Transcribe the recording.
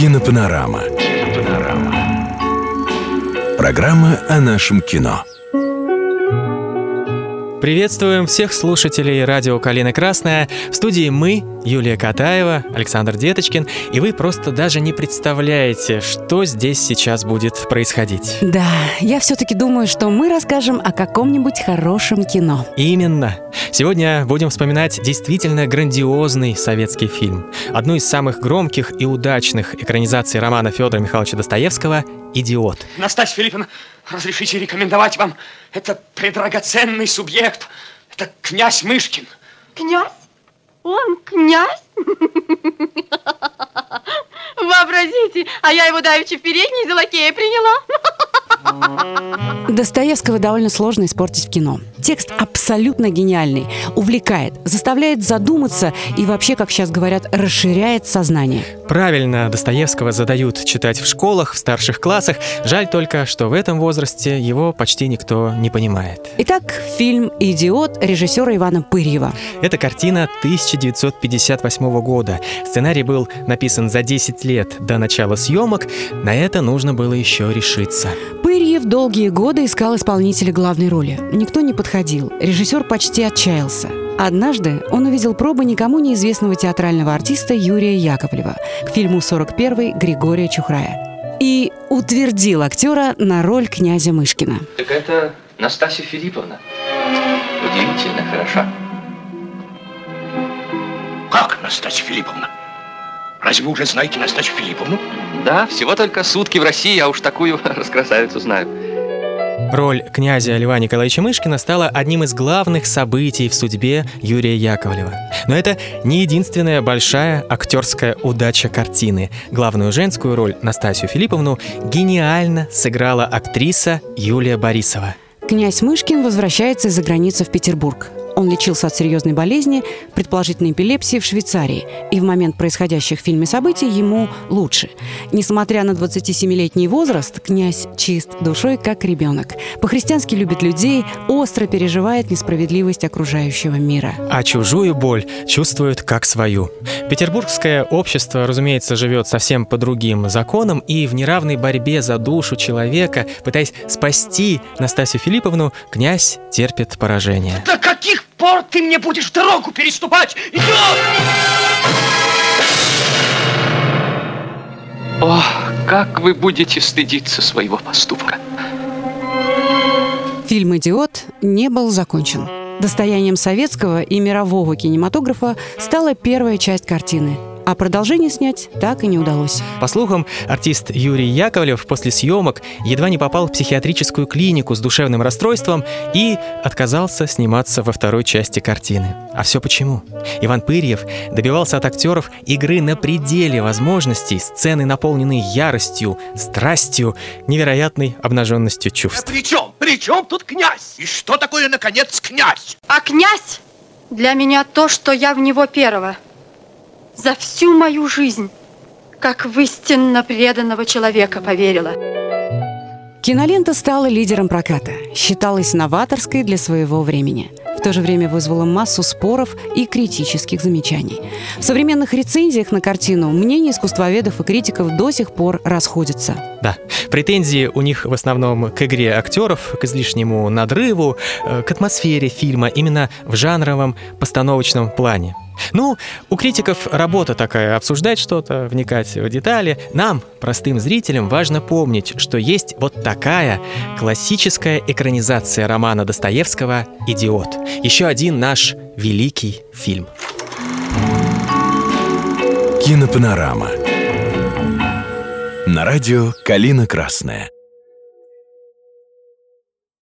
Кинопанорама. Кинопанорама. Программа о нашем кино. Приветствуем всех слушателей радио «Калина Красная». В студии мы, Юлия Катаева, Александр Деточкин, и вы просто даже не представляете, что здесь сейчас будет происходить. Да, я все-таки думаю, что мы расскажем о каком-нибудь хорошем кино. Именно. Сегодня будем вспоминать действительно грандиозный советский фильм. Одну из самых громких и удачных экранизаций романа Федора Михайловича Достоевского «Идиот». Настасья Филипповна, разрешите рекомендовать вам это предрагоценный субъект. Это князь Мышкин. Князь? Он князь? Вообразите, а я его давеча в передней за лакея приняла. Достоевского довольно сложно испортить в кино. Текст абсолютно гениальный, увлекает, заставляет задуматься и вообще, как сейчас говорят, расширяет сознание. Правильно, Достоевского задают читать в школах, в старших классах. Жаль только, что в этом возрасте его почти никто не понимает. Итак, фильм «Идиот» режиссера Ивана Пырьева. Это картина 1958 года. Сценарий был написан за 10 лет до начала съемок. На это нужно было еще решиться. Пырьев долгие годы искал исполнителя главной роли. Никто не подходил. Режиссер почти отчаялся. Однажды он увидел пробы никому неизвестного театрального артиста Юрия Яковлева к фильму «41» Григория Чухрая и утвердил актера на роль князя Мышкина. Так это Настасья Филипповна. Удивительно хороша. Как Настасья Филипповна? Разве вы уже знаете Настасью Филипповну? Да, всего только сутки в России, я уж такую раскрасавицу знаю. Роль князя Льва Николаевича Мышкина стала одним из главных событий в судьбе Юрия Яковлева. Но это не единственная большая актерская удача картины. Главную женскую роль Настасью Филипповну гениально сыграла актриса Юлия Борисова. Князь Мышкин возвращается из-за границы в Петербург. Он лечился от серьезной болезни, предположительно эпилепсии, в Швейцарии. И в момент происходящих в фильме событий ему лучше. Несмотря на 27-летний возраст, князь чист душой, как ребенок. По-христиански любит людей, остро переживает несправедливость окружающего мира. А чужую боль чувствует как свою. Петербургское общество, разумеется, живет совсем по другим законам, и в неравной борьбе за душу человека, пытаясь спасти Настасью Филипповну, князь терпит поражение. До каких пор ты мне будешь дорогу переступать? Идет! О, как вы будете стыдиться своего поступка. Фильм «Идиот» не был закончен. Достоянием советского и мирового кинематографа стала первая часть картины – а продолжение снять так и не удалось. По слухам, артист Юрий Яковлев после съемок едва не попал в психиатрическую клинику с душевным расстройством и отказался сниматься во второй части картины. А все почему? Иван Пырьев добивался от актеров игры на пределе возможностей, сцены, наполненные яростью, страстью, невероятной обнаженностью чувств. При чем? При чем тут князь? И что такое, наконец, князь? А князь для меня то, что я в него первого – за всю мою жизнь, как в истинно преданного человека поверила. Кинолента стала лидером проката, считалась новаторской для своего времени. В то же время вызвала массу споров и критических замечаний. В современных рецензиях на картину мнения искусствоведов и критиков до сих пор расходятся. Да, претензии у них в основном к игре актеров, к излишнему надрыву, э, к атмосфере фильма именно в жанровом постановочном плане. Ну, у критиков работа такая, обсуждать что-то, вникать в детали. Нам, простым зрителям, важно помнить, что есть вот такая классическая экранизация романа Достоевского «Идиот». Еще один наш великий фильм. Кинопанорама. На радио «Калина Красная».